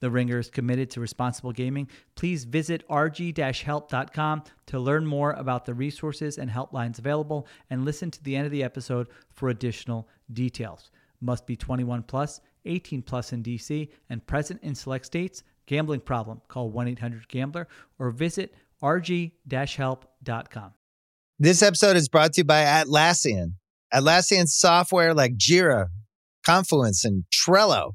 The Ringer is committed to responsible gaming. Please visit rg-help.com to learn more about the resources and helplines available and listen to the end of the episode for additional details. Must be 21 plus, 18 plus in DC and present in select states. Gambling problem? Call 1-800-GAMBLER or visit rg-help.com. This episode is brought to you by Atlassian. Atlassian software like Jira, Confluence, and Trello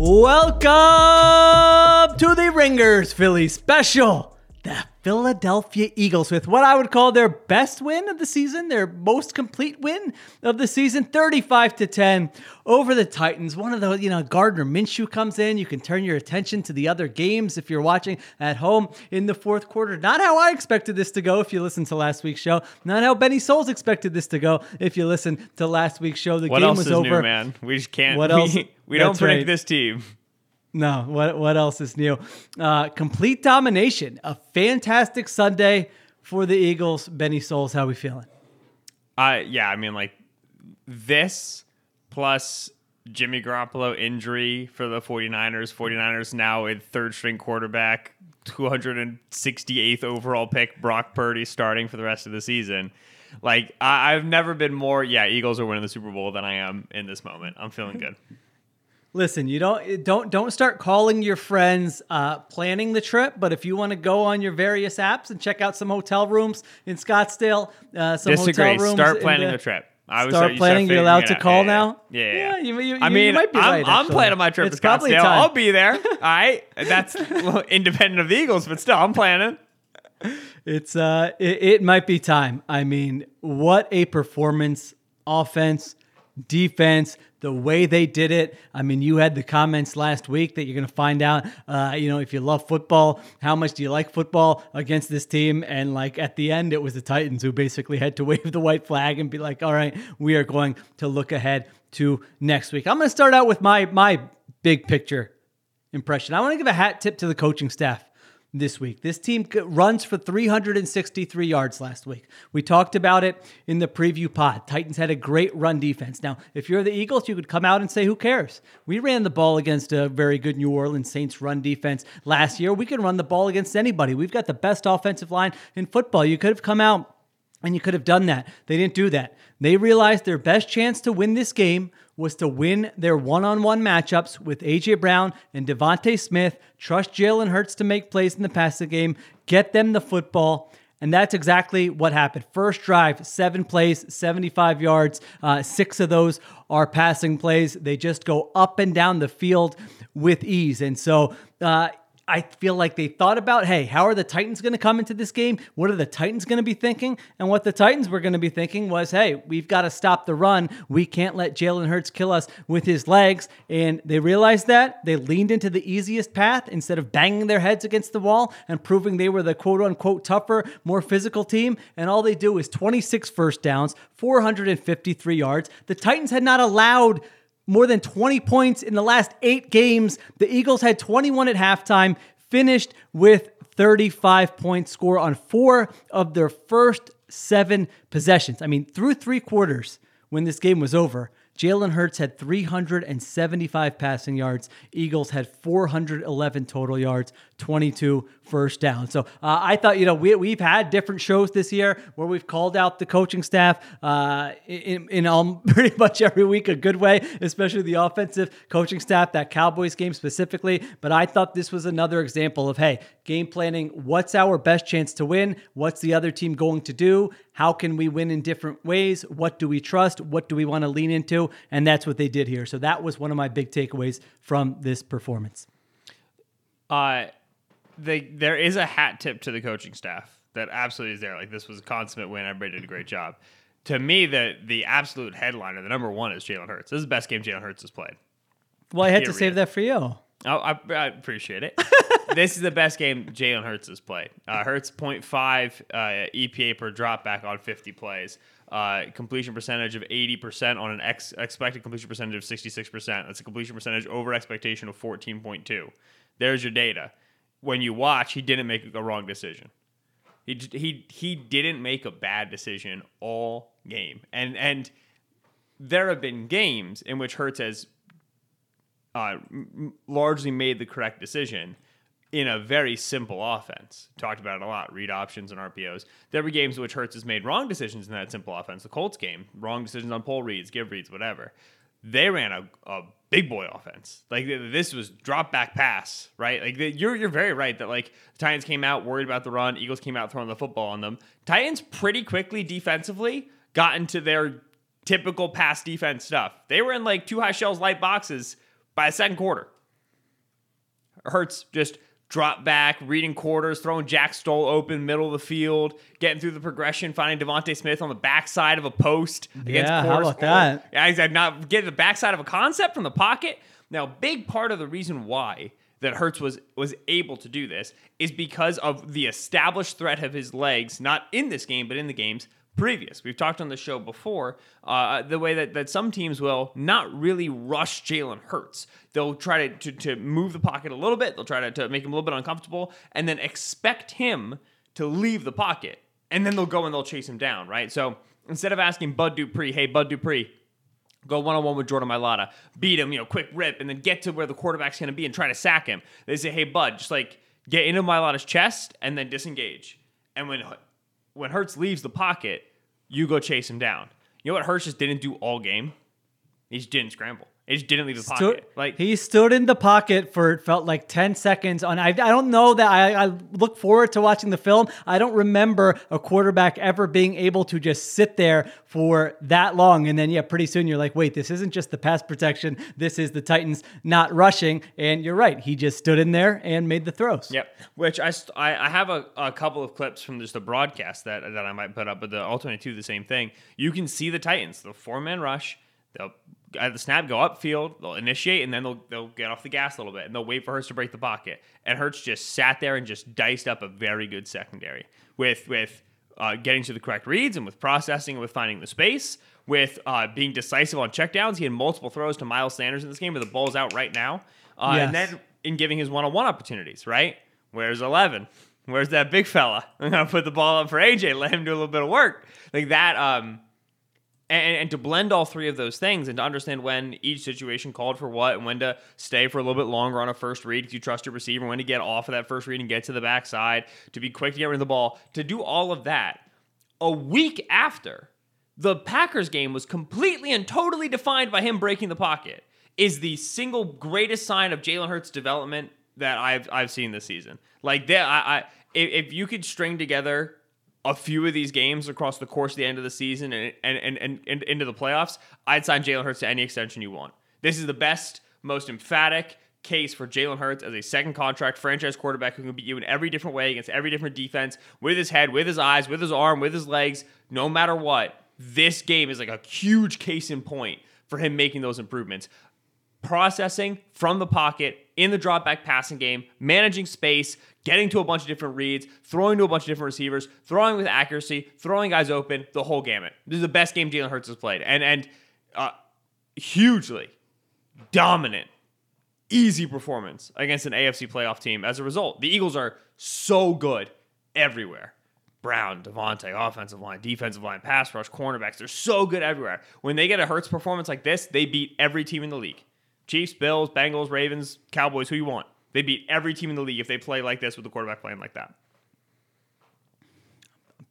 Welcome to the Ringers Philly special. Philadelphia Eagles with what I would call their best win of the season, their most complete win of the season, 35 to 10 over the Titans. One of those, you know, Gardner Minshew comes in. You can turn your attention to the other games if you're watching at home in the fourth quarter. Not how I expected this to go if you listen to last week's show. Not how Benny Souls expected this to go if you listen to last week's show. The what game was over. new, man? We just can't. What else? We don't predict right. this team. No, what what else is new? Uh, complete domination. A fantastic Sunday for the Eagles. Benny Souls, how we feeling? Uh, yeah, I mean, like this plus Jimmy Garoppolo injury for the 49ers. 49ers now with third string quarterback, 268th overall pick, Brock Purdy starting for the rest of the season. Like, I, I've never been more, yeah, Eagles are winning the Super Bowl than I am in this moment. I'm feeling good. Listen, you don't don't don't start calling your friends uh, planning the trip. But if you want to go on your various apps and check out some hotel rooms in Scottsdale, uh, some Disagree. hotel rooms. Start planning the- the trip. I would Start you planning. You're allowed to call Yeah, now. Yeah, yeah. Yeah, you, you, I mean, you might be I'm. I'm planning my trip It's to Scottsdale. time. I'll be there. All right, that's well, independent of the Eagles, but still, I'm planning. It's uh, it, it might be time. I mean, what a performance! Offense, defense, the way they did it. I mean, you had the comments last week that you're going to find out. Uh, you know, if you love football, how much do you like football against this team? And like at the end, it was the Titans who basically had to wave the white flag and be like, "All right, we are going to look ahead to next week." I'm going to start out with my my big picture impression. I want to give a hat tip to the coaching staff this week. This team runs for 363 yards last week. We talked about it in the preview pod. Titans had a great run defense. Now, if you're the Eagles, you could come out and say, who cares? We ran the ball against a very good New Orleans Saints run defense last year. We can run the ball against anybody. We've got the best offensive line in football. You could have come out and you could have done that. They didn't do that. They realized their best chance to win this game was to win their one-on-one matchups with AJ Brown and DeVonta Smith. Trust Jalen Hurts to make plays in the passing game. Get them the football. And that's exactly what happened. First drive, seven plays, 75 yards. Uh, six of those are passing plays. They just go up and down the field with ease. And so, uh, I feel like they thought about, hey, how are the Titans going to come into this game? What are the Titans going to be thinking? And what the Titans were going to be thinking was, hey, we've got to stop the run. We can't let Jalen Hurts kill us with his legs. And they realized that. They leaned into the easiest path instead of banging their heads against the wall and proving they were the quote unquote tougher, more physical team. And all they do is 26 first downs, 453 yards. The Titans had not allowed more than 20 points in the last eight games. The Eagles had 21 at halftime, finished with 35 point score on four of their first seven possessions. I mean, through three quarters when this game was over, Jalen Hurts had 375 passing yards. Eagles had 411 total yards, 22 first down. So uh, I thought, you know, we, we've had different shows this year where we've called out the coaching staff uh, in, in pretty much every week a good way, especially the offensive coaching staff, that Cowboys game specifically. But I thought this was another example of, hey, game planning, what's our best chance to win? What's the other team going to do? How can we win in different ways? What do we trust? What do we want to lean into? And that's what they did here. So that was one of my big takeaways from this performance. Uh, they there is a hat tip to the coaching staff that absolutely is there. Like this was a consummate win. Everybody did a great job. To me, the the absolute headliner, the number one, is Jalen Hurts. This is the best game Jalen Hurts has played. Well, I had to save that for you. Oh, I, I appreciate it. this is the best game Jalen Hurts has played. Uh, Hurts 0.5 uh, EPA per drop back on 50 plays. Uh, completion percentage of 80% on an ex- expected completion percentage of 66%. That's a completion percentage over expectation of 14.2. There's your data. When you watch, he didn't make a wrong decision. He, he, he didn't make a bad decision all game. And, and there have been games in which Hurts has uh, largely made the correct decision in a very simple offense. Talked about it a lot. Read options and RPOs. There were games in which Hurts has made wrong decisions in that simple offense. The Colts game, wrong decisions on pull reads, give reads, whatever. They ran a, a big boy offense. Like this was drop back pass, right? Like you're you're very right that like the Titans came out worried about the run. Eagles came out throwing the football on them. Titans pretty quickly defensively got into their typical pass defense stuff. They were in like two high shells light boxes by the second quarter. Hurts just drop back, reading quarters, throwing Jack Stoll open, middle of the field, getting through the progression, finding DeVonta Smith on the backside of a post against yeah, how about that? Yeah, he's not getting the backside of a concept from the pocket. Now, big part of the reason why that Hurts was was able to do this is because of the established threat of his legs, not in this game, but in the games previous. We've talked on the show before uh, the way that, that some teams will not really rush Jalen Hurts. They'll try to, to, to, move the pocket a little bit, they'll try to, to make him a little bit uncomfortable, and then expect him to leave the pocket. And then they'll go and they'll chase him down, right? So instead of asking Bud Dupree, hey, Bud Dupree, go one on one with Jordan Mailata, beat him, you know, quick rip, and then get to where the quarterback's going to be and try to sack him. They say, hey, Bud, just like get into Mailata's chest and then disengage. And when when Hurts leaves the pocket, you go chase him down. You know what Hurts just didn't do all game? He just didn't scramble. He just didn't leave the stood, pocket. Like he stood in the pocket for it felt like ten seconds. On I, I don't know that I, I look forward to watching the film. I don't remember a quarterback ever being able to just sit there for that long, and then yeah, pretty soon you're like, wait, this isn't just the pass protection. This is the Titans not rushing. And you're right, he just stood in there and made the throws. Yep. Which I I, I have a, a couple of clips from just the broadcast that that I might put up, but the alternate two the same thing. You can see the Titans, the four man rush. They'll at the snap, go upfield, they'll initiate, and then they'll they'll get off the gas a little bit, and they'll wait for Hurts to break the pocket. And Hurts just sat there and just diced up a very good secondary with with uh, getting to the correct reads and with processing and with finding the space, with uh, being decisive on checkdowns. He had multiple throws to Miles Sanders in this game, but the ball's out right now. Uh, yes. And then in giving his one-on-one opportunities, right? Where's eleven? Where's that big fella? I'm gonna put the ball up for AJ, let him do a little bit of work like that. Um, and, and, to blend all three of those things and to understand when each situation called for what and when to stay for a little bit longer on a first read if you trust your receiver, when to get off of that first read and get to the backside, to be quick to get rid of the ball, to do all of that a week after the Packers game was completely and totally defined by him breaking the pocket is the single greatest sign of Jalen Hurts' development that I've I've seen this season. Like that, I, I if, if you could string together a few of these games across the course of the end of the season and and, and, and, and into the playoffs, I'd sign Jalen Hurts to any extension you want. This is the best, most emphatic case for Jalen Hurts as a second contract franchise quarterback who can beat you in every different way against every different defense with his head, with his eyes, with his arm, with his legs, no matter what. This game is like a huge case in point for him making those improvements processing from the pocket in the drop back passing game, managing space, getting to a bunch of different reads, throwing to a bunch of different receivers, throwing with accuracy, throwing guys open, the whole gamut. This is the best game Jalen Hurts has played, and and uh, hugely, dominant, easy performance against an AFC playoff team as a result. The Eagles are so good everywhere. Brown, DeVonta, offensive line, defensive line, pass rush, cornerbacks. They're so good everywhere. When they get a Hurts performance like this, they beat every team in the league. Chiefs, Bills, Bengals, Ravens, Cowboys, who you want. They beat every team in the league if they play like this with the quarterback playing like that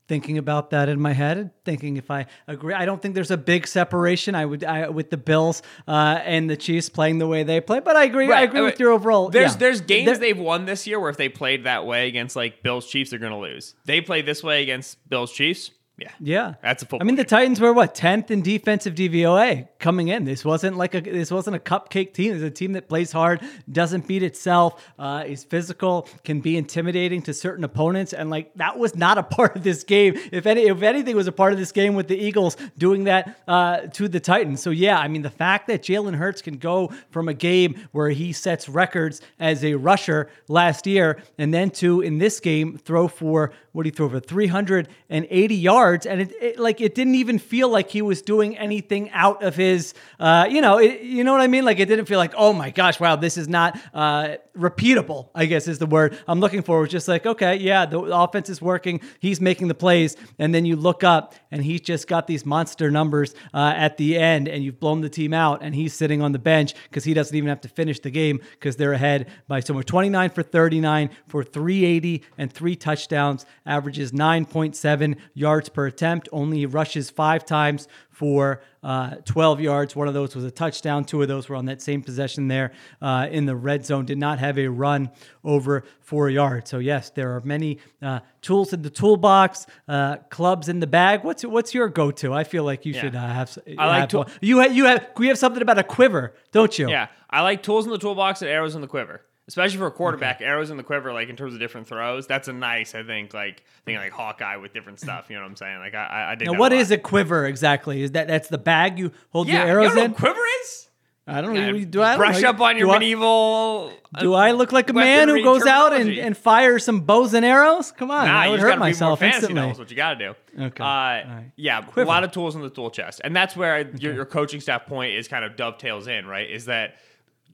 thinking about that in my head, thinking if I agree. I don't think there's a big separation. I would I, with the Bills uh, and the Chiefs playing the way they play, but I agree. Right. I agree with your overall. There's yeah. there's games there, they've won this year where if they played that way against like Bills Chiefs, they're going to lose. They play this way against Bills Chiefs. Yeah. Yeah. That's a football. I mean, the game. Titans were what, 10th in defensive DVOA coming in. This wasn't like a this wasn't a cupcake team. It's a team that plays hard, doesn't beat itself, uh, is physical, can be intimidating to certain opponents. And like that was not a part of this game. If any if anything was a part of this game with the Eagles doing that uh, to the Titans. So yeah, I mean the fact that Jalen Hurts can go from a game where he sets records as a rusher last year and then to in this game throw for what he threw for 380 yards, and it, it, like it didn't even feel like he was doing anything out of his, uh, you know, it, you know what I mean? Like it didn't feel like, oh my gosh, wow, this is not uh, repeatable. I guess is the word I'm looking for. It's just like, okay, yeah, the offense is working, he's making the plays, and then you look up and he's just got these monster numbers uh, at the end, and you've blown the team out, and he's sitting on the bench because he doesn't even have to finish the game because they're ahead by somewhere 29 for 39 for 380 and three touchdowns averages 9.7 yards per attempt, only rushes five times for uh, 12 yards. One of those was a touchdown. Two of those were on that same possession there uh, in the red zone. Did not have a run over four yards. So yes, there are many uh, tools in the toolbox, uh, clubs in the bag. What's what's your go-to? I feel like you yeah. should uh, have. I like have to- you. Ha- you have. We have something about a quiver, don't you? Yeah, I like tools in the toolbox and arrows in the quiver especially for a quarterback, okay. arrows in the quiver, like in terms of different throws. That's a nice, I think, like thing like Hawkeye with different stuff. You know what I'm saying? Like I, I did. Now, what is a quiver exactly? Is that that's the bag you hold yeah, your arrows you in? quiver is. I don't know. Do I brush know. up on your do medieval? I, do I look like a man who goes out and, and fires some bows and arrows? Come on, nah, I would hurt myself instantly. That's what you got to do. Okay. Uh, right. Yeah, Quiver. a lot of tools in the tool chest, and that's where okay. your, your coaching staff point is kind of dovetails in. Right? Is that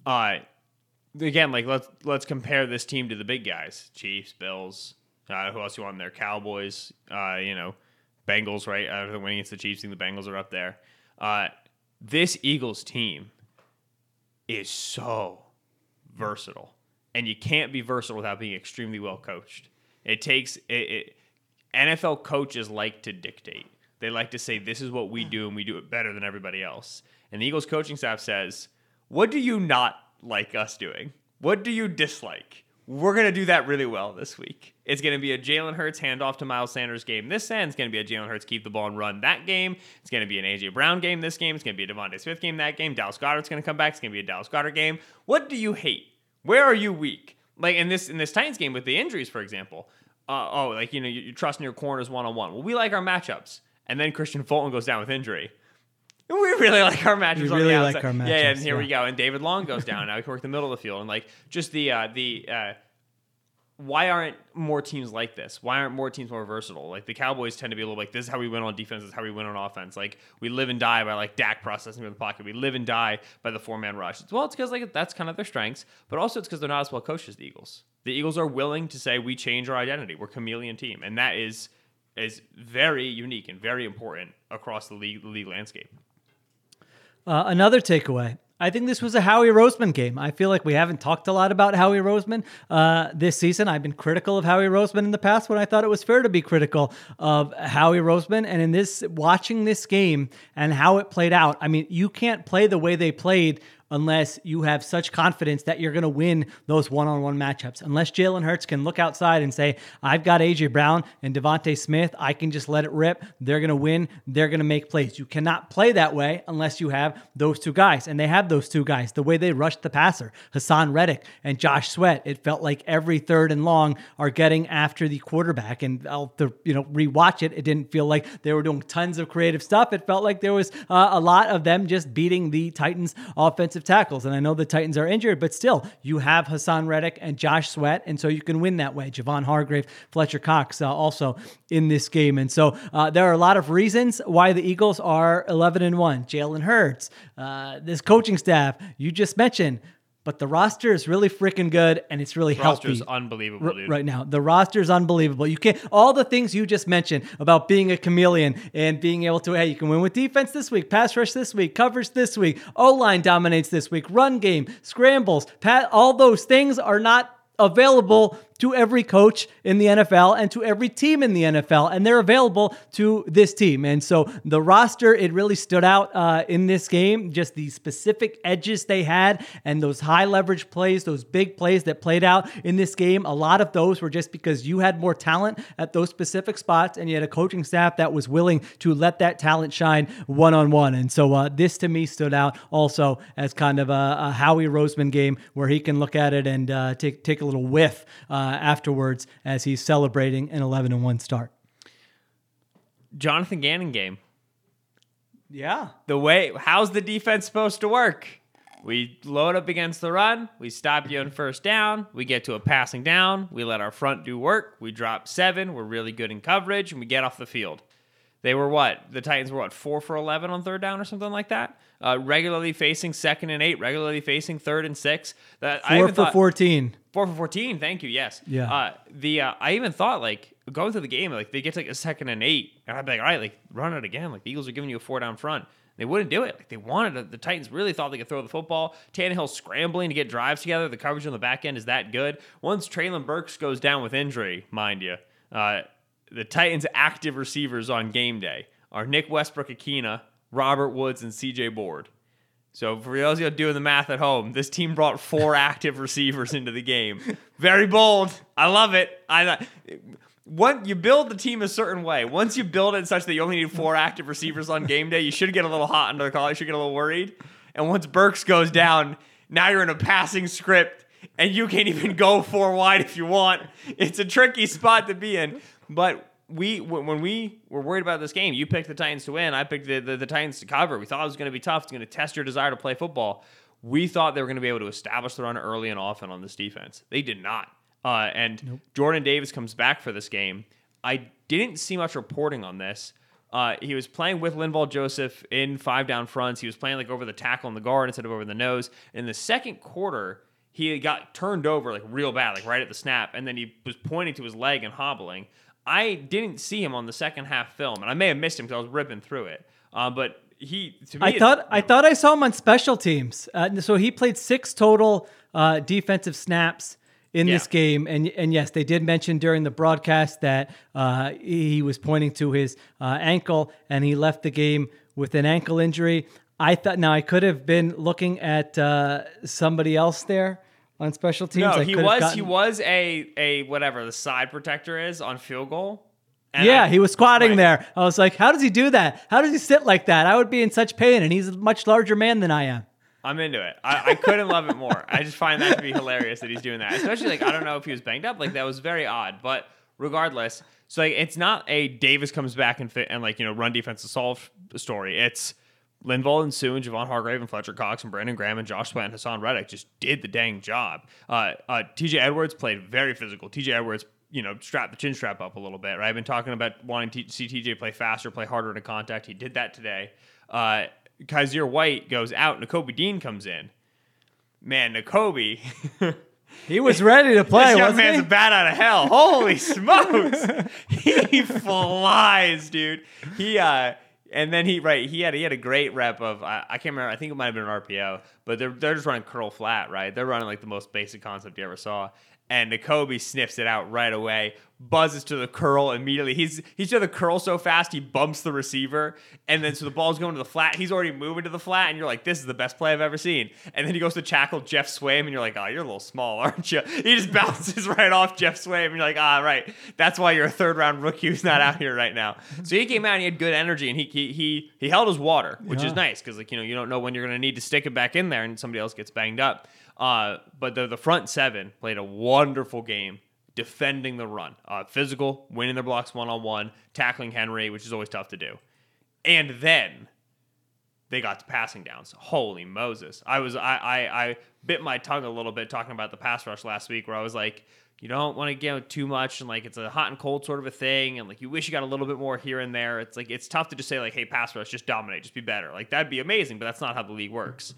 uh, again, like let's let's compare this team to the big guys: Chiefs, Bills. Uh, who else you want there? Cowboys. Uh, you know, Bengals. Right after winning against the Chiefs, the Bengals are up there. Uh, this Eagles team is so versatile, and you can't be versatile without being extremely well coached. It takes it, it, NFL coaches like to dictate. They like to say this is what we do, and we do it better than everybody else. And the Eagles coaching staff says, "What do you not like us doing? What do you dislike? We're going to do that really well this week. It's going to be a Jalen Hurts handoff to Miles Sanders game. This end is going to be a Jalen Hurts keep the ball and run that game. It's going to be an AJ Brown game this game. It's going to be a DeVonta Smith game that game. Dallas Goedert's going to come back. It's going to be a Dallas Goedert game. What do you hate? Where are you weak? Like in this in this Titans game with the injuries, for example. Uh, oh, like you know, you, you trust in your corners one on one. Well, we like our matchups, and then Kristian Fulton goes down with injury. We really like our matches. We really like our matchups. Yeah, yeah and here yeah. we go. And David Long goes down. now we can work the middle of the field, and like just the uh, the uh, why aren't more teams like this? Why aren't more teams more versatile? Like the Cowboys tend to be a little like this is how we win on defense. This is how we win on offense. Like we live and die by like Dak processing in the pocket. We live and die by the four man rush. Well, it's because like that's kind of their strengths, but also it's because they're not as well coached as the Eagles. The Eagles are willing to say we change our identity. We're chameleon team, and that is is very unique and very important across the league, the league landscape. Uh, another takeaway. I think this was a Howie Roseman game. I feel like we haven't talked a lot about Howie Roseman uh, this season. I've been critical of Howie Roseman in the past when I thought it was fair to be critical of Howie Roseman. And in this, watching this game and how it played out, I mean, you can't play the way they played unless you have such confidence that you're going to win those one on one matchups. Unless Jalen Hurts can look outside and say, I've got A.J. Brown and DeVonta Smith, I can just let it rip. They're going to win. They're going to make plays. You cannot play that way unless you have those two guys. And they have those two guys. The way they rushed the passer, Haason Reddick and Josh Sweat, it felt like every third and long are getting after the quarterback. And I'll you know rewatch it. It didn't feel like they were doing tons of creative stuff. It felt like there was uh, a lot of them just beating the Titans offensive offensive tackles. And I know the Titans are injured, but still, you have Haason Reddick and Josh Sweat. And so you can win that way. Javon Hargrave, Fletcher Cox uh, also in this game. And so uh, there are a lot of reasons why the Eagles are 11 and 1. Jalen Hurts, uh, this coaching staff you just mentioned. But the roster is really freaking good and it's really roster healthy is unbelievable, dude. right now. The roster is unbelievable. You can't all the things you just mentioned about being a chameleon and being able to hey, you can win with defense this week, pass rush this week, coverage this week, O line dominates this week, run game, scrambles, pat. All those things are not available to every coach in the NFL and to every team in the NFL, and they're available to this team. And so the roster, it really stood out uh, in this game, just the specific edges they had and those high leverage plays, those big plays that played out in this game. A lot of those were just because you had more talent at those specific spots, and you had a coaching staff that was willing to let that talent shine one on one. And so uh, this to me stood out also as kind of a, a Howie Roseman game where he can look at it and uh, take take a little whiff uh, Uh, afterwards as he's celebrating an 11 and 1 start. Jonathan Gannon game. Yeah. The way how's the defense supposed to work? We load up against the run, we stop you on first down, we get to a passing down, we let our front do work, we drop seven, we're really good in coverage, and we get off the field. They were what? The Titans were what, four for 11 on third down or something like that? Uh, regularly facing second and eight, regularly facing third and six. That Four even for thought- 14. Four for fourteen. Thank you. Yes. Yeah. Uh, the uh, I even thought like going through the game, like they get to like a second and eight, and I'd be like, all right, like run it again. Like the Eagles are giving you a four down front. They wouldn't do it. Like they wanted it. The Titans really thought they could throw the football. Tannehill scrambling to get drives together. The coverage on the back end is that good. Once Treylon Burks goes down with injury, mind you, uh, the Titans' active receivers on game day are Nick Westbrook-Ikhine, Robert Woods, and CJ Board. So for those of you doing the math at home, this team brought four active receivers into the game. Very bold. I love it. I what you build the team a certain way. Once you build it such that you only need four active receivers on game day, you should get a little hot under the collar. You should get a little worried. And once Burks goes down, now you're in a passing script, and you can't even go four wide if you want. It's a tricky spot to be in, but we when we were worried about this game, you picked the Titans to win. I picked the, the, the Titans to cover. We thought it was going to be tough. It's going to test your desire to play football. We thought they were going to be able to establish the run early and often on this defense. They did not. Uh, and Jordan Davis comes back for this game. I didn't see much reporting on this. Uh, he was playing with Linval Joseph in five down fronts. He was playing like over the tackle and the guard instead of over the nose. In the second quarter, he got turned over like real bad, like right at the snap, and then he was pointing to his leg and hobbling. I didn't see him on the second half film, and I may have missed him because I was ripping through it. Uh, but he, to me, I thought I thought I saw him on special teams. Uh, so he played six total uh, defensive snaps in this game, and and yes, they did mention during the broadcast that uh, he was pointing to his uh, ankle, and he left the game with an ankle injury. I thought now I could have been looking at uh, somebody else there on special teams. no, I he was gotten- he was a a whatever the side protector is on field goal. And Yeah, I- he was squatting right. there. I was like, how does he do that? How does he sit like that? I would be in such pain, and he's a much larger man than I am. I'm into it. I, I couldn't love it more. I just find that to be hilarious that he's doing that. Especially like I don't know if he was banged up. Like that was very odd. But regardless, so like it's not a Davis comes back and fit and like you know run defense to solve story. It's Linval and Suh and Javon Hargrave and Fletcher Cox and Brandon Graham and Josh Sweat and Haason Reddick just did the dang job. Uh, uh, TJ Edwards played very physical. TJ Edwards, you know, strapped the chin strap up a little bit, right? I've been talking about wanting to see TJ play faster, play harder into contact. He did that today. Uh, Kyzir White goes out, Nakobe Dean comes in. Man, Nakobe. He was ready to play, this young man's he? a bat out of hell. Holy smokes. he flies, dude. He uh and then he right he had he had a great rep of I, I can't remember I think it might have been an RPO but they're they're just running curl flat right? They're running like the most basic concept you ever saw and Nakobe sniffs it out right away buzzes to the curl immediately. He's he's to the curl so fast he bumps the receiver and then so the ball's going to the flat. He's already moving to the flat and you're like this is the best play I've ever seen. And then he goes to tackle Geoff Swaim and you're like oh you're a little small aren't you? He just bounces right off Geoff Swaim and you're like ah right. That's why you're a third round rookie who's not out here right now. So he came out and he had good energy and he he he, he held his water which is nice because like you know you don't know when you're going to need to stick it back in there and somebody else gets banged up uh, but the, the front seven played a wonderful game defending the run uh, physical winning their blocks one-on-one tackling henry which is always tough to do and then they got to passing downs. Holy Moses! I was I I, I bit my tongue a little bit talking about the pass rush last week, where I was like, you don't want to get too much, and like it's a hot and cold sort of a thing, and like you wish you got a little bit more here and there. It's like it's tough to just say like, hey, pass rush, just dominate, just be better. Like that'd be amazing, but that's not how the league works.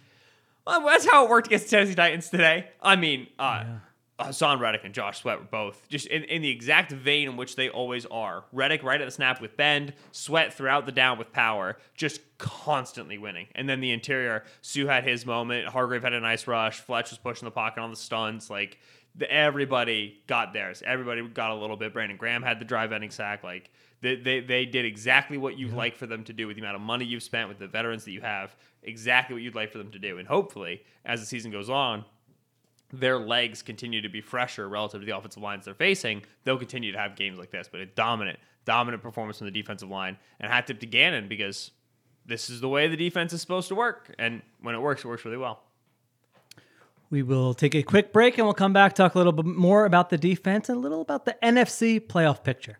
Well, that's how it worked against the Tennessee Titans today. I mean, uh, yeah. Haason Reddick and Josh Sweat were both just in, in the exact vein in which they always are. Reddick right at the snap with bend, Sweat throughout the down with power, just constantly winning. And then the interior, Suh had his moment, Hargrave had a nice rush, Fletch was pushing the pocket on the stunts. Like the, everybody got theirs. Everybody got a little bit. Brandon Graham had the drive ending sack. Like they, they, they did exactly what you'd yeah. like for them to do with the amount of money you've spent with the veterans that you have, exactly what you'd like for them to do. And hopefully, as the season goes on, their legs continue to be fresher relative to the offensive lines they're facing, they'll continue to have games like this. But a dominant, dominant performance from the defensive line. And hat tip to Gannon because this is the way the defense is supposed to work. And when it works, it works really well. We will take a quick break and we'll come back, talk a little bit more about the defense and a little about the NFC playoff picture.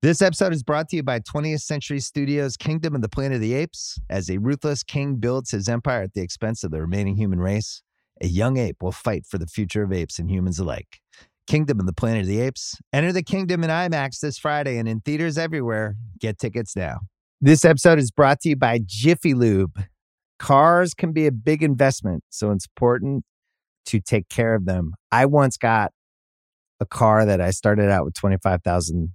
This episode is brought to you by 20th Century Studios' Kingdom of the Planet of the Apes. As a ruthless king builds his empire at the expense of the remaining human race, a young ape will fight for the future of apes and humans alike. Kingdom of the Planet of the Apes. Enter the kingdom in IMAX this Friday and in theaters everywhere. Get tickets now. This episode is brought to you by Jiffy Lube. Cars can be a big investment, so it's important to take care of them. I once got a car that I started out with 25,000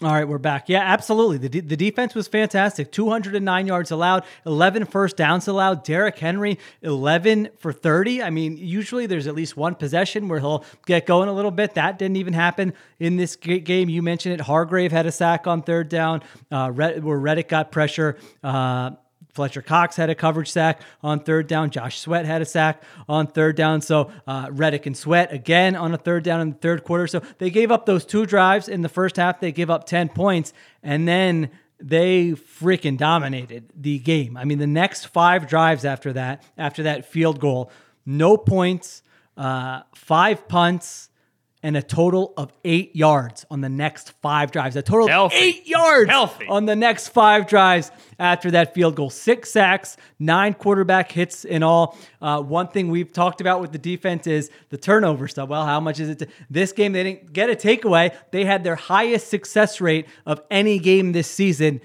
All right, we're back. Yeah, absolutely. The, the defense was fantastic. 209 yards allowed, 11 first downs allowed. Derrick Henry, 11 for 30. I mean, usually there's at least one possession where he'll get going a little bit. That didn't even happen in this game. You mentioned it. Hargrave had a sack on third down, uh, where Reddick got pressure. Uh, Fletcher Cox had a coverage sack on third down. Josh Sweat had a sack on third down. So uh, Reddick and Sweat again on a third down in the third quarter. So they gave up those two drives in the first half. They give up 10 points. And then they freaking dominated the game. I mean, the next five drives after that, after that field goal, no points, uh, five punts, and a total of eight yards on the next five drives. A total Healthy. of eight yards Healthy. on the next five drives after that field goal. Six sacks, nine quarterback hits in all. Uh, one thing we've talked about with the defense is the turnover stuff. Well, how much is it? To, this game, they didn't get a takeaway. They had their highest success rate of any game this season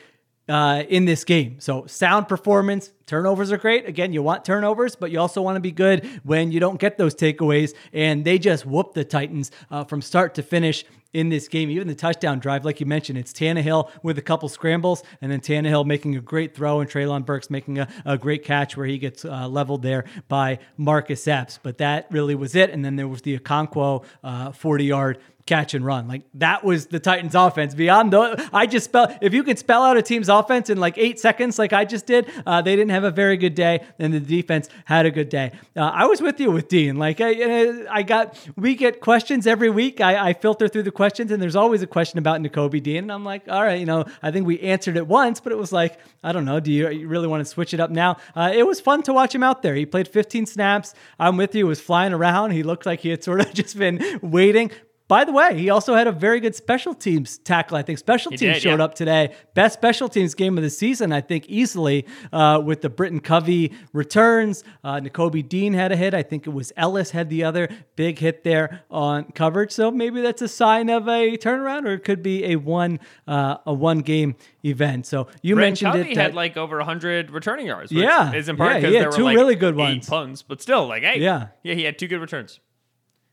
uh, in this game. So sound performance, turnovers are great. Again, you want turnovers, but you also want to be good when you don't get those takeaways. And they just whooped the Titans uh, from start to finish in this game. Even the touchdown drive, like you mentioned, it's Tannehill with a couple scrambles, and then Tannehill making a great throw, and Treylon Burks making a, a great catch where he gets uh, leveled there by Marcus Epps. But that really was it. And then there was the Okonkwo uh, 40 yard catch and run. Like that was the Titans offense. Beyond the, I just spell, if you can spell out a team's offense in like eight seconds, like I just did, uh, they didn't have a very good day and the defense had a good day. Uh, I was with you with Dean. Like I, I got, we get questions every week. I, I filter through the questions and there's always a question about Nakobe Dean. And I'm like, all right, you know, I think we answered it once, but it was like, I don't know. Do you, you really want to switch it up now? Uh, it was fun to watch him out there. He played 15 snaps. I'm with you. He was flying around. He looked like he had sort of just been waiting by the way, he also had a very good special teams tackle. I think special He teams did, showed yeah. up today. Best special teams game of the season, I think, easily uh, with the Britton Covey returns. Uh, Nakobe Dean had a hit. I think it was Ellis had the other big hit there on coverage. So maybe that's a sign of a turnaround, or it could be a one uh, a one game event. So you Brent mentioned Covey it. had like over 100 returning yards. Which Yeah, is in part yeah, because had there were two like really good ones. punts, but still, like, hey, Yeah. yeah, he had two good returns.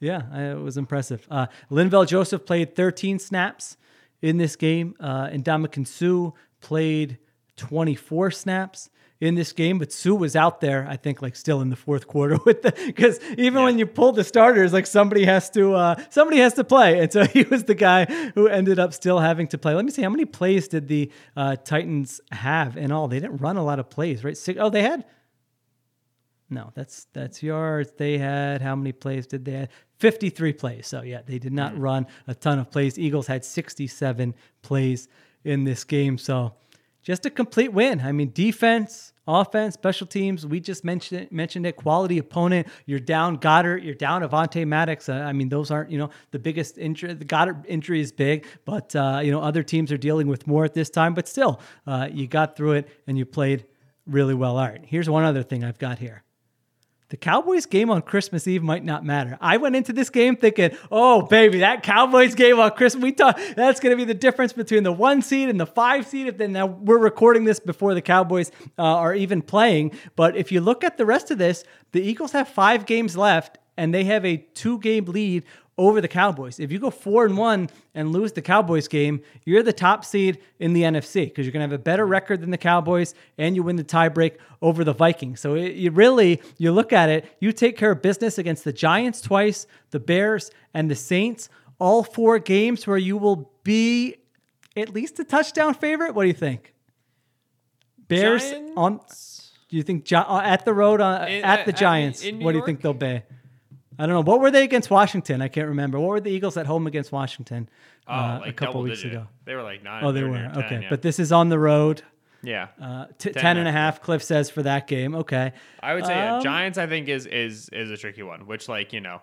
Yeah, I- it was impressive. Uh, Linval Joseph played 13 snaps in this game, uh, and Ndamukong Suh played 24 snaps in this game. But Suh was out there, I think, like still in the fourth quarter with the because even when you pull the starters, like somebody has to uh, somebody has to play, and so he was the guy who ended up still having to play. Let me see how many plays did the uh, Titans have in all? They didn't run a lot of plays, right? Six, oh, they had no, that's that's yards. They had how many plays did they have? 53 plays. So yeah, they did not run a ton of plays. Eagles had 67 plays in this game. So just a complete win. I mean, defense, offense, special teams. We just mentioned it, mentioned it. Quality opponent. You're down Goedert. You're down Avonte Maddox. Uh, I mean, those aren't you know the biggest injury. The Goedert injury is big, but uh, you know other teams are dealing with more at this time. But still, uh, you got through it and you played really well. All right. Here's one other thing I've got here. The Cowboys game on Christmas Eve might not matter. I went into this game thinking, "Oh, baby, that Cowboys game on Christmas, we talk, that's going to be the difference between the one seed and the five seed." If then now we're recording this before the Cowboys uh, are even playing, but if you look at the rest of this, the Eagles have five games left, and they have a two-game lead over the Cowboys. If you go four and one and lose the Cowboys game, you're the top seed in the NFC because you're going to have a better record than the Cowboys and you win the tiebreak over the Vikings. So it, you really, you look at it, you take care of business against the Giants twice, the Bears, and the Saints. All four games where you will be at least a touchdown favorite. What do you think? Bears Giants? on. Do you think uh, at the road uh, In- at the uh, Giants? what do you think they'll be? I don't know. What were they against Washington? I can't remember. What were the Eagles at home against Washington Oh, uh, like a couple weeks digit. ago? They were like nine. Oh, they were were. 10, okay. yeah. But this is on the road. yeah. Uh, t- 10 10 and a half, Cliff says, for that game. Okay. I would say yeah, Um, Giants. I think is is is a tricky one. Which like you know,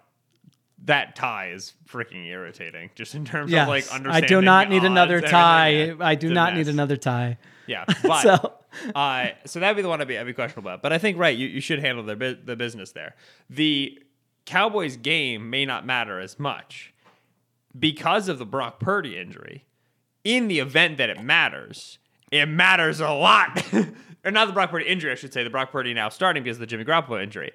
that tie is freaking irritating. Just in terms Yes. of like understanding. I do not need another tie. Yeah, I do not need another tie. Yeah, but So- uh, so that'd be the one I'd be, I'd be questionable about. But I think right, you, you should handle their the business there. The Cowboys game may not matter as much because of the Brock Purdy injury. In the event that it matters, it matters a lot. or not the Brock Purdy injury, I should say. The Brock Purdy now starting because of the Jimmy Garoppolo injury.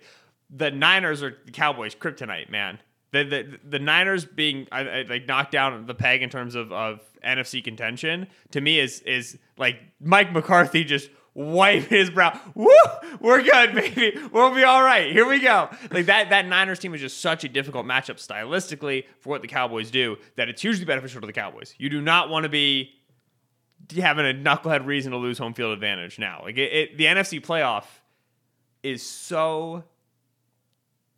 The Niners are the Cowboys' kryptonite, man. The, the, the Niners being I, I, like knocked down the peg in terms of, of NFC contention to me is is like Mike McCarthy just wipe his brow. Woo! We're good, baby. We'll be all right. Here we go. Like that that Niners team is just such a difficult matchup stylistically for what the Cowboys do that it's hugely beneficial to the Cowboys. You do not want to be having a knucklehead reason to lose home field advantage now. Like it, it the NFC playoff is so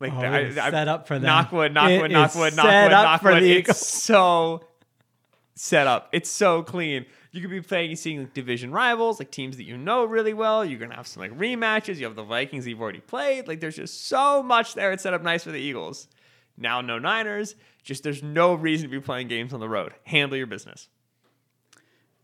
like Oh, I- I- set up for them. Knockwood, It knockwood, knockwood, knockwood, knockwood. It's so set up. It's so clean. You could be playing, seeing like division rivals, like teams that you know really well. You're gonna have some like rematches. You have the Vikings you've already played. Like there's just so much there. It's set up nice for the Eagles. Now no Niners. Just there's no reason to be playing games on the road. Handle your business.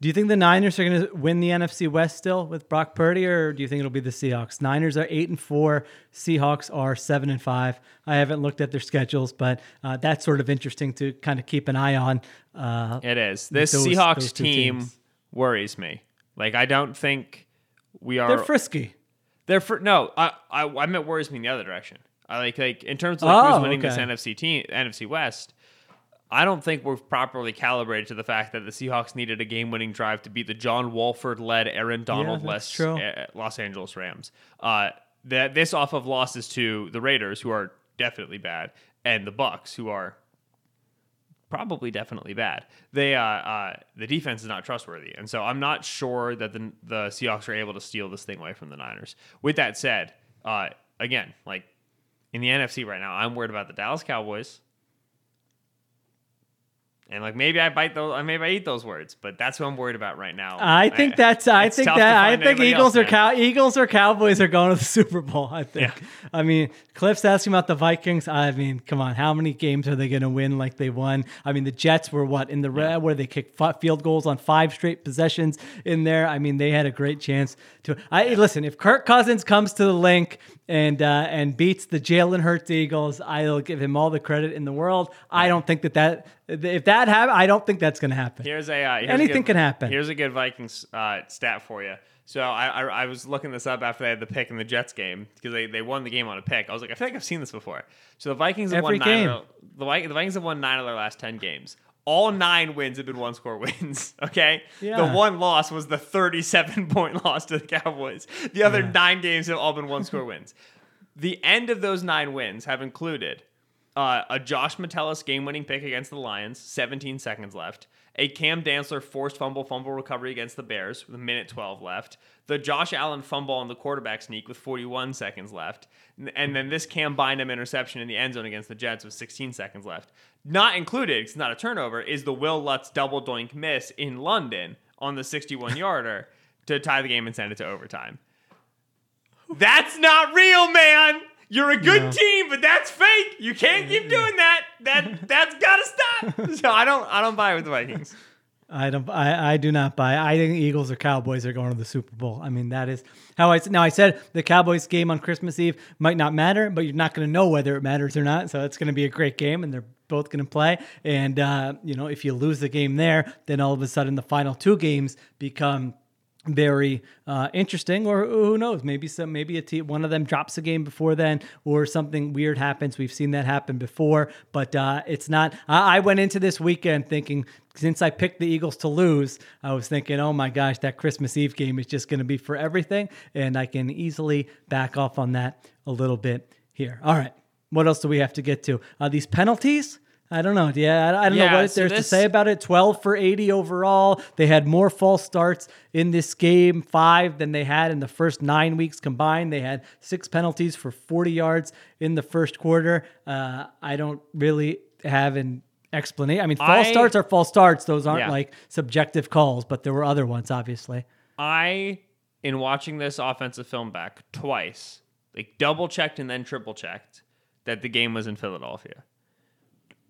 Do you think the Niners are going to win the NFC West still with Brock Purdy, or do you think it'll be the Seahawks? Niners are eight and four. Seahawks are seven and five. I haven't looked at their schedules, but uh, that's sort of interesting to kind of keep an eye on. Uh, It is. This those- Seahawks those team teams. Worries me. Like I don't think we are. they're frisky. They're fr- no. I, I I meant worries me in the other direction. I like like in terms of like Oh, who's winning this. NFC team, NFC West. I don't think we're properly calibrated to the fact that the Seahawks needed a game-winning drive to beat the John Wolford-led Aaron Donald that's less true. uh, Los Angeles Rams. Uh, that this off of losses to the Raiders, who are definitely bad, and the Bucs, who are probably definitely bad. They uh, uh, the defense is not trustworthy, and so I'm not sure that the the Seahawks are able to steal this thing away from the Niners. With that said, uh, again, like in the NFC right now, I'm worried about the Dallas Cowboys And like maybe I bite those, maybe I eat those words, but that's what I'm worried about right now. I think that's. I think that. I think Eagles or cow. Eagles or Cowboys are going to the Super Bowl. I think. Yeah. I mean, Cliff's asking about the Vikings. I mean, come on, how many games are they going to win like they won? I mean, the Jets were what in the red where they kicked fi- field goals on five straight possessions in there. I mean, they had a great chance to. I listen. If Kirk Cousins comes to the Linc and uh, and beats the Jalen Hurts Eagles, I'll give him all the credit in the world. I don't think that that if that happen, I don't think that's going to happen. Here's a uh, here's a Anything good- can happen. Here's a good Vikings uh, stat for you. So I, I I was looking this up after they had the pick in the Jets game because they, they won the game on a pick. I was like, I feel like I've seen this before. So the Vikings have Every won nine. game. Of their, the, the Vikings have won nine of their last ten games. All nine wins have been one score wins. Okay, Yeah. the one loss was the 37 point loss to the Cowboys. The other nine games have all been one score wins. The end of those nine wins have included uh, a Josh Metellus game-winning pick against the Lions, 17 seconds left. A Cam Dantzler forced fumble fumble recovery against the Bears with a minute 12 left. The Josh Allen fumble on the quarterback sneak with 41 seconds left. And then this Cam Bynum interception in the end zone against the Jets with 16 seconds left. Not included, it's not a turnover, is the Wil Lutz double doink miss in London on the 61 yarder to tie the game and send it to overtime. That's not real, man. You're a good team, but that's fake. You can't keep doing that. That that's gotta stop. So I don't I don't buy it with the Vikings. I don't. I, I do not buy. I think Eagles or Cowboys are going to the Super Bowl. I mean, that is how I. Now I said the Cowboys game on Christmas Eve might not matter, but you're not going to know whether it matters or not. So it's going to be a great game, and they're both going to play. And uh, you know, if you lose the game there, then all of a sudden the final two games become very uh, interesting, or who knows? Maybe some, maybe a team, one of them drops a game before then, or something weird happens. We've seen that happen before, but uh, it's not. I, I went into this weekend thinking, since I picked the Eagles to lose, I was thinking, oh my gosh, that Christmas Eve game is just going to be for everything, and I can easily back off on that a little bit here. All right, what else do we have to get to? Uh, these penalties. I don't know. Yeah, I don't know what so there's to say about it. 12 for 80 overall. They had more false starts in this game, five than they had in the first nine weeks combined. They had six penalties for 40 yards in the first quarter. Uh, I don't really have an explanation. I mean, false I- starts are false starts. Those aren't Yeah. like subjective calls, but there were other ones, obviously. I, in watching this offensive film back twice, like double checked and then triple checked that the game was in Philadelphia.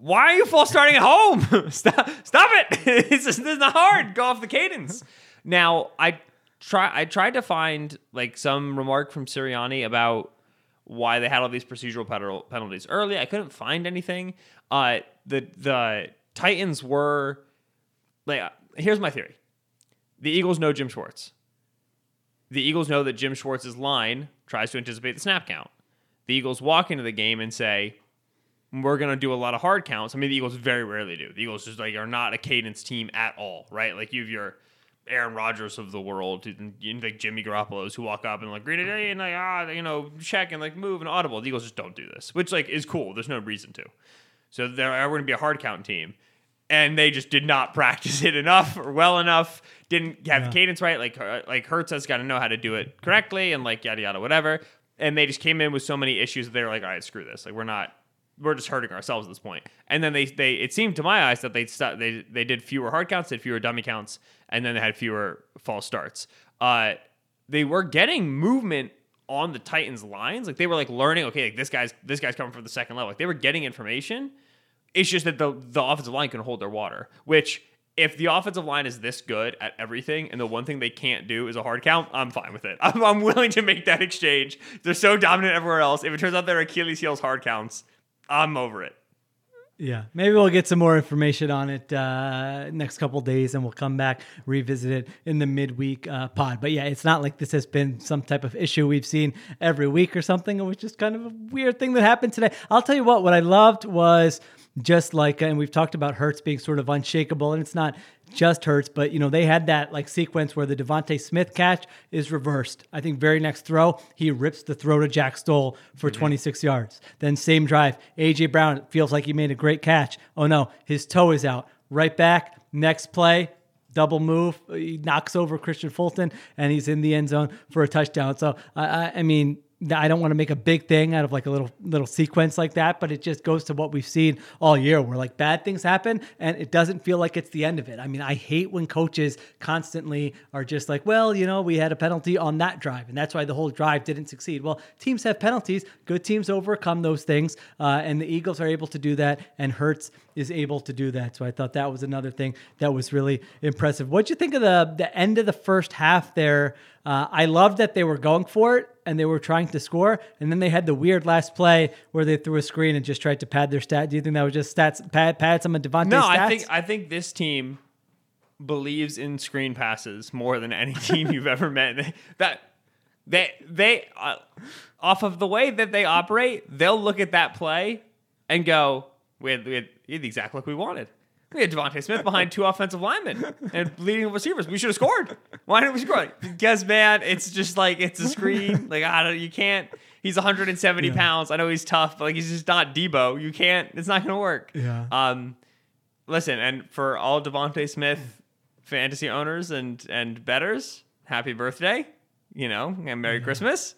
Why are you false starting at home? stop, stop it! it's just, it's not hard. Go off the cadence. Now, I try. I tried to find like some remark from Sirianni about why they had all these procedural penal- penalties early. I couldn't find anything. Uh, the the Titans were like. Here's my theory: the Eagles know Jim Schwartz. The Eagles know that Jim Schwartz's line tries to anticipate the snap count. The Eagles walk into the game and say, "We're going to do a lot of hard counts." I mean, the Eagles very rarely do. The Eagles just like are not a cadence team at all, right? Like you have your Aaron Rodgers of the world, and like Jimmy Garoppolo's who walk up and like greet it and like ah, you know, check and like move and audible. The Eagles just don't do this, which like is cool. There's no reason to. So they're going to be a hard count team. And they just did not practice it enough or well enough. Didn't have the cadence right. Like uh, like Hurts has got to know how to do it correctly and like yada yada whatever. And they just came in with so many issues that they were like, all right, screw this. Like we're not we're just hurting ourselves at this point. And then they they it seemed to my eyes that they st- they they did fewer hard counts, did fewer dummy counts, and then they had fewer false starts. Uh, they were getting movement on the Titans lines. Like they were like learning, okay, like this guy's this guy's coming from the second level. Like they were getting information. It's just that the the offensive line can hold their water. Which if the offensive line is this good at everything, and the one thing they can't do is a hard count, I'm fine with it. I'm, I'm willing to make that exchange. They're so dominant everywhere else. If it turns out their Achilles heels hard counts, I'm over it. Yeah, maybe we'll get some more information on it uh, next couple days, and we'll come back revisit it in the midweek uh, pod. But yeah, it's not like this has been some type of issue we've seen every week or something. It was just kind of a weird thing that happened today. I'll tell you what. What I loved was just like, and we've talked about Hurts being sort of unshakable, and it's not just Hurts, but you know they had that like sequence where the DeVonta Smith catch is reversed. I think very next throw he rips the throw to Jack Stoll for mm-hmm. 26 yards. Then same drive, AJ Brown feels like he made a great catch. Oh no, his toe is out. Right back, next play, double move, he knocks over Kristian Fulton and he's in the end zone for a touchdown. So I, I, I mean I don't want to make a big thing out of like a little little sequence like that, but it just goes to what we've seen all year where like bad things happen and it doesn't feel like it's the end of it. I mean, I hate when coaches constantly are just like, well, you know, we had a penalty on that drive and that's why the whole drive didn't succeed. Well, teams have penalties. Good teams overcome those things. Uh, and the Eagles are able to do that and Hurts is able to do that. So I thought that was another thing that was really impressive. What'd you think of the the end of the first half there? Uh, I loved that they were going for it and they were trying to score, and then they had the weird last play where they threw a screen and just tried to pad their stat. Do you think that was just stats pad pad some of DeVonta's No, stats? I think I think this team believes in screen passes more than any team you've ever met. That they they uh, off of the way that they operate, they'll look at that play and go, "We had, we had, we had the exact look we wanted." We had DeVonta Smith behind two offensive linemen and leading receivers. We should have scored. Why didn't we score? Because man, it's just like it's a screen. Like I don't, you can't. He's 170 pounds. I know he's tough, but like he's just not Deebo. You can't. It's not gonna work. Yeah. Um, listen, and for all DeVonta Smith fantasy owners and and betters, happy birthday. You know, and Merry Christmas.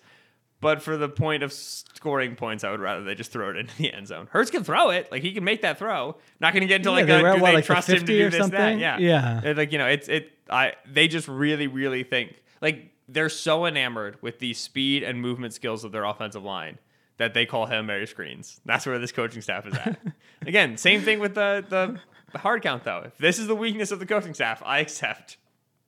But for the point of scoring points, I would rather they just throw it into the end zone. Hurts can throw it, like he can make that throw. Not going to get into Yeah, like they a, were do what, they like trust him to do or this something? that? Yeah, Yeah. It's like you know, it's it. I they just really really think like they're so enamored with the speed and movement skills of their offensive line that they call Hail Mary screens. That's where this coaching staff is at. Again, same thing with the the hard count though. If this is the weakness of the coaching staff, I accept.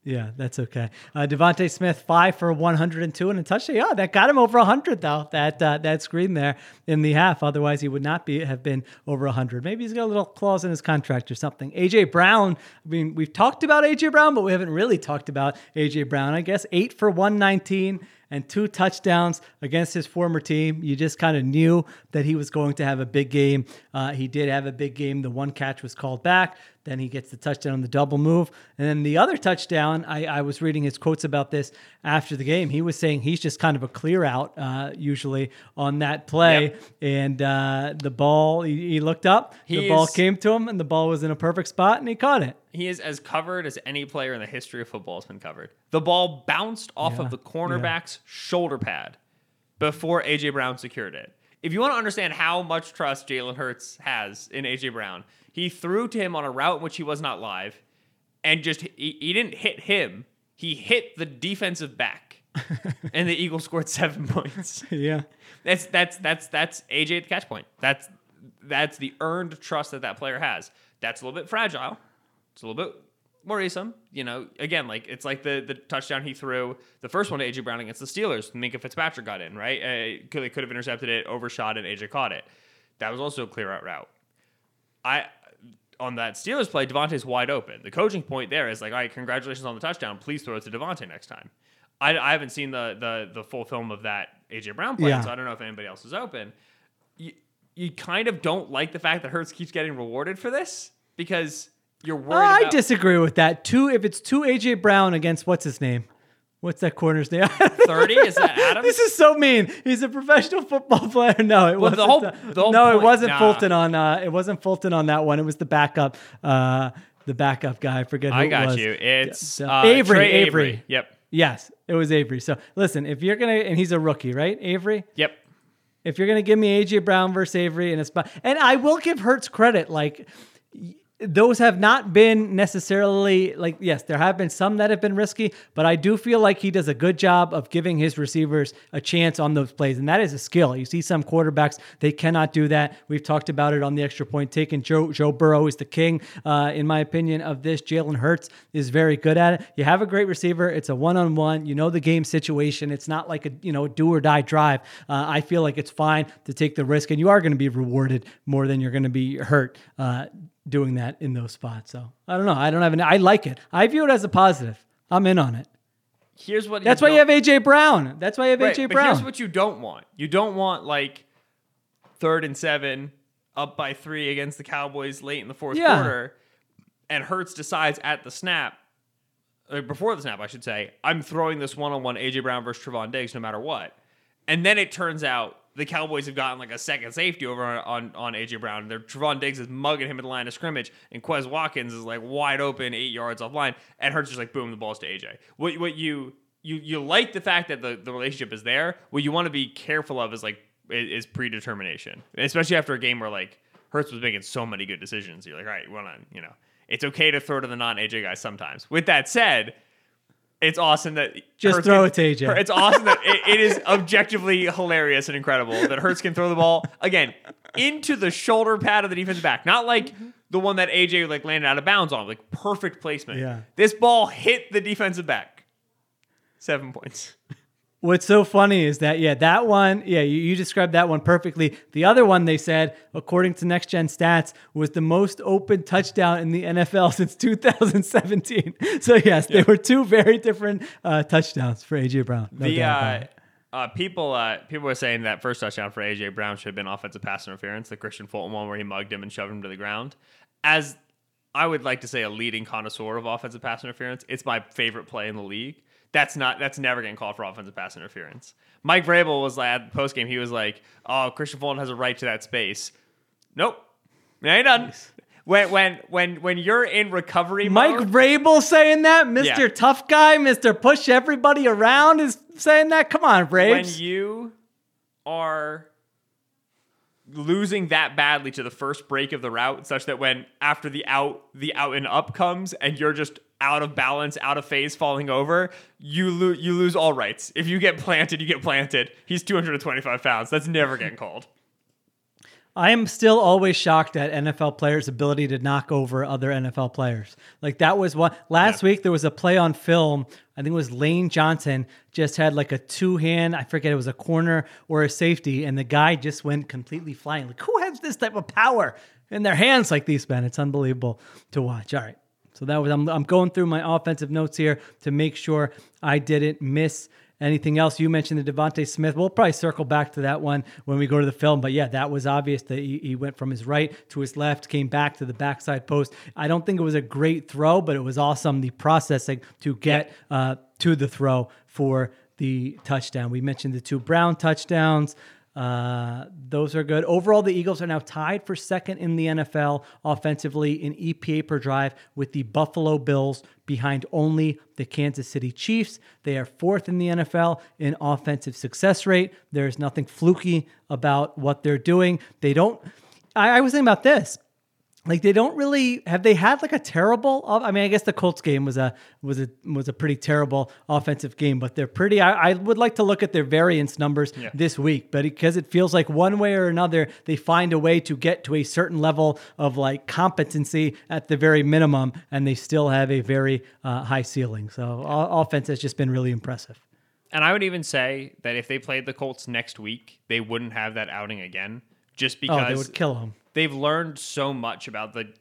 Yeah, that's okay. Uh, DeVonta Smith five for 102 and a touchdown. Yeah, that got him over 100 though. That uh, that screen there in the half. Otherwise, he would not be have been over 100. Maybe he's got a little clause in his contract or something. AJ Brown. I mean, we've talked about AJ Brown, but we haven't really talked about AJ Brown. I guess eight for 119 and two touchdowns against his former team. You just kind of knew that he was going to have a big game. Uh, he did have a big game. The one catch was called back. Then he gets the touchdown on the double move. And then the other touchdown, I, I was reading his quotes about this after the game. He was saying he's just kind of a clear out, uh, usually on that play. Yep. And uh, the ball, he, he looked up, the He ball is- came to him, and the ball was in a perfect spot, and he caught it. He is as covered as any player in the history of football has been covered. The ball bounced off Yeah, of the cornerback's shoulder pad before AJ Brown secured it. If you want to understand how much trust Jalen Hurts has in AJ Brown, he threw to him on a route in which he was not live, and just he, he didn't hit him. He hit the defensive back, and the Eagles scored seven points. Yeah. That's that's that's that's AJ at the catch point. That's that's the earned trust that that player has. That's a little bit fragile. It's a little bit worrisome. You know, again, like it's like the the touchdown he threw, the first one to AJ Brown against the Steelers. Minkah Fitzpatrick got in right. Uh, could they could have intercepted it, overshot it, and AJ caught it. That was also a clear out route. I on that Steelers play, DeVonta's wide open. The coaching point there is like, all right, congratulations on the touchdown. Please throw it to DeVonta next time. I, I haven't seen the, the the full film of that AJ Brown play, Yeah. so I don't know if anybody else is open. You, you kind of don't like the fact that Hurts keeps getting rewarded for this because you're worried. I about, disagree with that. Two, if it's two AJ Brown against what's his name? What's that corner's name? 30? Is that Adams? This is so mean. He's a professional football player. No, it Well, wasn't. the whole- the whole no, it wasn't nah. Fulton on. Uh, it wasn't Fulton on that one. It was the backup. Uh, the backup guy. I forget. Who I it got was. you. It's uh, Avery. Tre Avery. Yep. Yes, it was Avery. So listen, if you're gonna, and he's a rookie, right? Avery. Yep. If you're gonna give me AJ Brown versus Avery in a spot, and I will give Hurts credit, like those have not been necessarily like yes, there have been some that have been risky, but I do feel like he does a good job of giving his receivers a chance on those plays, and that is a skill. You see some quarterbacks they cannot do that. We've talked about it on the extra point taken. Joe Joe Burrow is the king, uh, in my opinion, of this. Jalen Hurts is very good at it. You have a great receiver. It's a one on one. You know the game situation. It's not like a you know do or die drive. Uh, I feel like it's fine to take the risk, and you are going to be rewarded more than you're going to be hurt uh, doing that in those spots. So I don't know. I don't have an. I like it. I view it as a positive. I'm in on it. Here's what. That's why you have AJ Brown. That's why you have Right, AJ Brown. here's what you don't want. You don't want like third and seven, up by three against the Cowboys late in the fourth Yeah. quarter, and Hurts decides at the snap, or before the snap, I should say, I'm throwing this one-on-one AJ Brown versus Trevon Diggs no matter what, and then it turns out the Cowboys have gotten like a second safety over on on, on AJ Brown. Their Trevon Diggs is mugging him in the line of scrimmage, and Quez Watkins is like wide open, eight yards offline, and Hurts is like boom, the ball's to AJ. What what you you you like the fact that the, the relationship is there. What you want to be careful of is like is, predetermination, especially after a game where like Hurts was making so many good decisions. You're like, all right, well, you know, it's okay to throw to the non AJ guys sometimes. With that said, it's awesome that just throw it to AJ. It's awesome that it, it is objectively hilarious and incredible that Hurts can throw the ball again into the shoulder pad of the defensive back, not like the one that AJ like landed out of bounds on, like perfect placement. Yeah. This ball hit the defensive back. Seven points. What's so funny is that, yeah, that one, yeah, you, you, described that one perfectly. The other one, they said, according to Next Gen Stats, was the most open touchdown in the NFL since 2017. So, yes, yeah. they were two very different uh, touchdowns for A.J. Brown. No the uh, uh, people uh, people were saying that first touchdown for A.J. Brown should have been offensive pass interference, the Kristian Fulton one where he mugged him and shoved him to the ground. As I would like to say, a leading connoisseur of offensive pass interference, it's my favorite play in the league that's not that's never getting called for offensive pass interference. Mike Vrabel was like at post game, he was like, "Oh, Kristian Fulton has a right to that space." Nope, yeah, he doesn't. When when when when you're in recovery, Mike mode, Vrabel saying that, Mister yeah. Tough Guy, Mister Push Everybody Around is saying that. Come on, Braves. When you are losing that badly to the first break of the route, such that when after the out the out and up comes, and you're just out of balance, out of phase, falling over, you lose you lose all rights. If you get planted, you get planted. He's 225 pounds. That's never getting called. I am still always shocked at NFL players' ability to knock over other NFL players. Like that was one last yeah. week. There was a play on film. I think it was Lane Johnson just had like a two hand. I forget it was a corner or a safety, and the guy just went completely flying. Like who has this type of power in their hands like these men? It's unbelievable to watch. All right. So that was I'm, I'm going through my offensive notes here to make sure I didn't miss anything else. You mentioned the DeVonta Smith. We'll probably circle back to that one when we go to the film. But yeah, that was obvious that he, he went from his right to his left, came back to the backside post. I don't think it was a great throw, but it was awesome the processing to get uh, to the throw for the touchdown. We mentioned the two Brown touchdowns. Uh, those are good. Overall, the Eagles are now tied for second in the NFL offensively in EPA per drive with the Buffalo Bills behind only the Kansas City Chiefs. They are fourth in the NFL in offensive success rate. There's nothing fluky about what they're doing. They don't. I, I was thinking about this like they don't really have they had like a terrible i mean i guess the colts game was a was a was a pretty terrible offensive game but they're pretty i, I would like to look at their variance numbers yeah. this week but because it feels like one way or another they find a way to get to a certain level of like competency at the very minimum and they still have a very uh, high ceiling so yeah. offense has just been really impressive and i would even say that if they played the colts next week they wouldn't have that outing again just because oh, they would kill them they've learned so much about the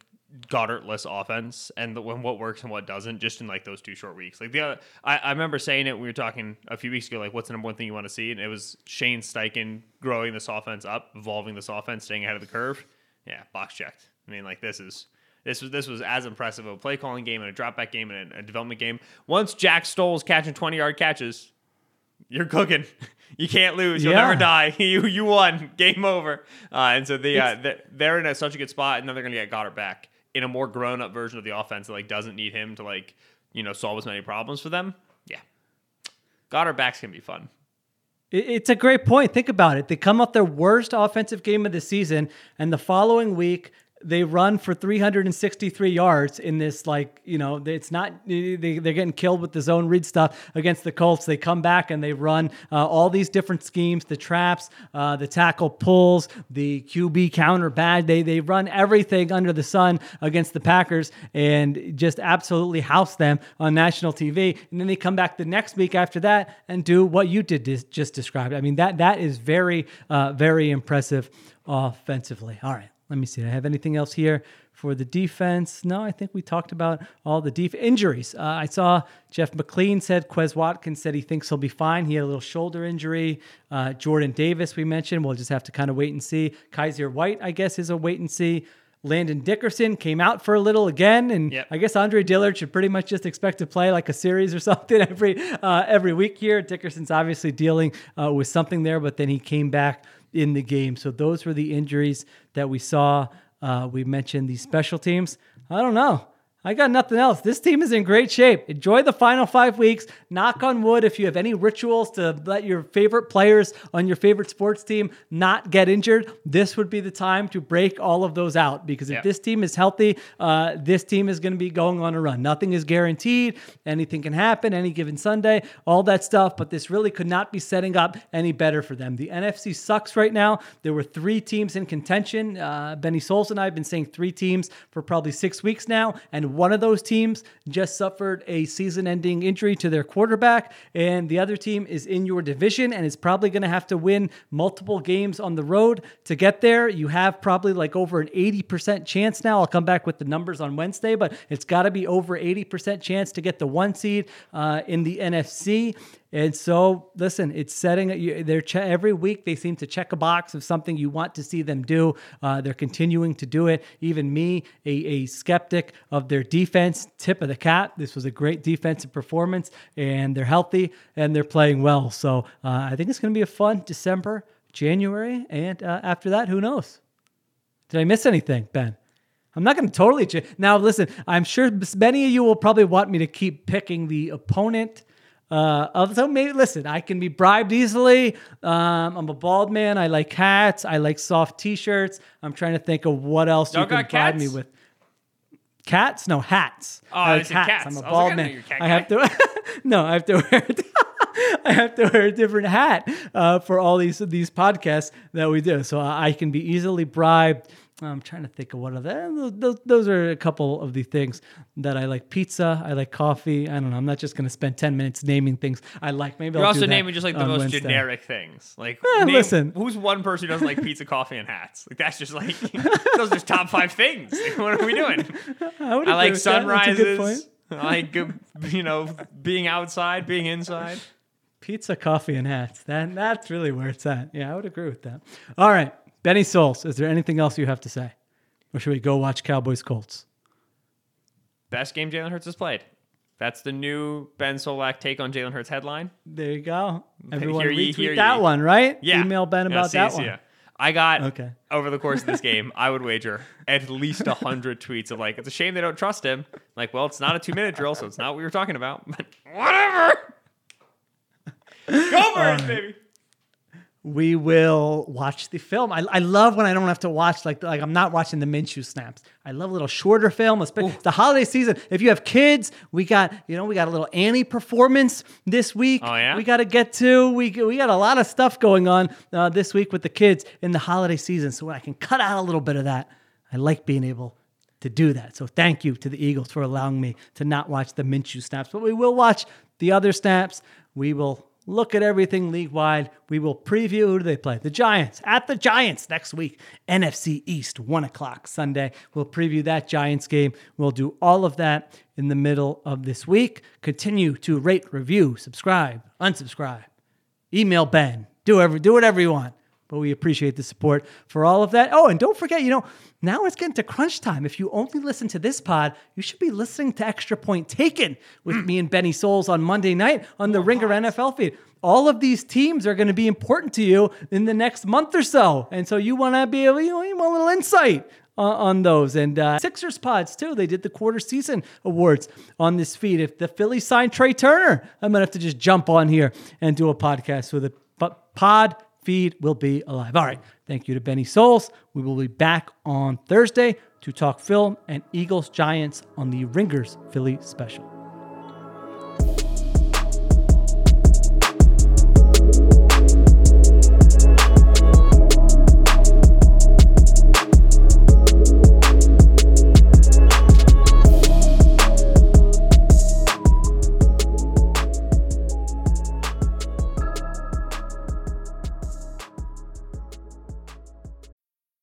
Goedertless offense and the, what works and what doesn't just in like those two short weeks. Like the other, I, I remember saying it we were talking a few weeks ago. Like, what's the number one thing you want to see? And it was Shane Steichen growing this offense up, evolving this offense, staying ahead of the curve. Yeah, box checked. I mean, like this is this was this was as impressive of a play calling game and a drop back game and a, a development game. Once Jack Stoll's catching twenty yard catches, you're cooking. You can't lose. You'll yeah. never die. you you won. Game over. Uh, and so they uh, they're in a, such a good spot, and then they're gonna get Goedert back in a more grown up version of the offense that like doesn't need him to like you know solve as many problems for them. Yeah, Goedert back's gonna be fun. It's a great point. Think about it. They come off their worst offensive game of the season, and the following week they run for 363 yards in this like you know it's not they, they're getting killed with the zone read stuff against the colts. They come back and they run uh, all these different schemes the traps uh, the tackle pulls the qb counter bad they they run everything under the sun against the packers and just absolutely house them on national tv and then they come back the next week after that and do what you did just described. I mean that that is very uh, very impressive offensively. All right let me see. I have anything else here for the defense? No, I think we talked about all the def- injuries. Uh, I saw Jeff McLane said Quez Watkins said he thinks he'll be fine. He had a little shoulder injury. Uh, Jordan Davis, we mentioned. We'll just have to kind of wait and see. Kyzir White, I guess, is a wait and see. Landon Dickerson came out for a little again, and yep. I guess Andre Dillard should pretty much just expect to play like a series or something every uh, every week here. Dickerson's obviously dealing uh, with something there, but then he came back in the game. So those were the injuries that we saw. Uh, we mentioned the special teams. I don't know. I got nothing else. This team is in great shape. Enjoy the final five weeks. Knock on wood if you have any rituals to let your favorite players on your favorite sports team not get injured. This would be the time to break all of those out because if Yep. this team is healthy, uh, this team is going to be going on a run. Nothing is guaranteed. Anything can happen any given Sunday, all that stuff. But this really could not be setting up any better for them. The NFC sucks right now. There were three teams in contention. Uh, Benny Souls and I have been saying three teams for probably six weeks now. And one of those teams just suffered a season ending injury to their quarterback. And the other team is in your division and is probably going to have to win multiple games on the road to get there. You have probably like over an 80% chance now. I'll come back with the numbers on Wednesday, but it's got to be over 80% chance to get the one seed uh, in the NFC. And so, listen, it's setting. They're che- every week they seem to check a box of something you want to see them do. Uh, they're continuing to do it. Even me, a, a skeptic of their defense, tip of the cap. This was a great defensive performance, and they're healthy and they're playing well. So uh, I think it's going to be a fun December, January, and uh, after that, who knows? Did I miss anything, Ben? I'm not going to totally change. Now, listen, I'm sure many of you will probably want me to keep picking the opponent. Uh, so maybe listen, I can be bribed easily. Um, I'm a bald man. I like hats. I like soft T-shirts. I'm trying to think of what else you Y'all can bribe me with. Cats? No hats. Oh, I like hats. cats. I'm a bald I man. you're a cat I have to. no, I have to wear. I have to wear a different hat uh, for all these these podcasts that we do, so I can be easily bribed. I'm trying to think of what other. Those, those, those are a couple of the things that I like. Pizza. I like coffee. I don't know. I'm not just going to spend 10 minutes naming things I like. Maybe You're I'll do also naming just like the most Wednesday. generic things. Like, Eh, name- listen. who's one person who doesn't like pizza, coffee, and hats? Like, that's just like those are just top five things. Like, what are we doing? I, I like with that. That's a good point. sunrises. I like uh, you know being outside, being inside. Pizza, coffee, and hats. That that's really where it's at. Yeah, I would agree with that. All right, Benny Souls. Is there anything else you have to say, or should we go watch Cowboys Colts? Best game Jalen Hurts has played. That's the new Ben Solak take on Jalen Hurts headline. There you go. Everyone Hear ye, retweet hear that ye. one, right? Yeah. Email Ben Yeah, about see, that see one. ya. I got Okay. over the course of this game, I would wager at least hundred tweets of like, it's a shame they don't trust him. Like, well, it's not a two minute drill, so it's not what we were talking about. But whatever. Go birds, uh, baby. We will watch the film. I, I love when I don't have to watch like like I'm not watching the Minshew snaps. I love a little shorter film, especially the holiday season. If you have kids, we got you know we got a little Annie performance this week. Oh, yeah? we got to get to. We we got a lot of stuff going on uh, this week with the kids in the holiday season, so I can cut out a little bit of that. I like being able to do that. So thank you to the Eagles for allowing me to not watch the Minshew snaps, but we will watch the other snaps. We will look at everything league wide. We will preview who do they play. The Giants at the Giants next week. NFC East, one o'clock Sunday. We'll preview that Giants game. We'll do all of that in the middle of this week. Continue to rate, review, subscribe, unsubscribe, email Ben. Do every do whatever you want. But we appreciate the support for all of that. Oh, and don't forget, you know, now it's getting to crunch time. If you only listen to this pod, you should be listening to Extra Point Taken with me and Benny Souls on Monday night on the Ringer NFL feed. All of these teams are going to be important to you in the next month or so. And so you want to be able, you, know, you want a little insight on, those. And uh, Sixers pods, too. They did the quarter season awards on this feed. If the Phillies signed Trea Turner, I'm going to have to just jump on here and do a podcast with it. But pod feed will be alive. All right. Thank you to Benny Souls. We will be back on Thursday to talk film and Eagles Giants on the Ringers Philly special.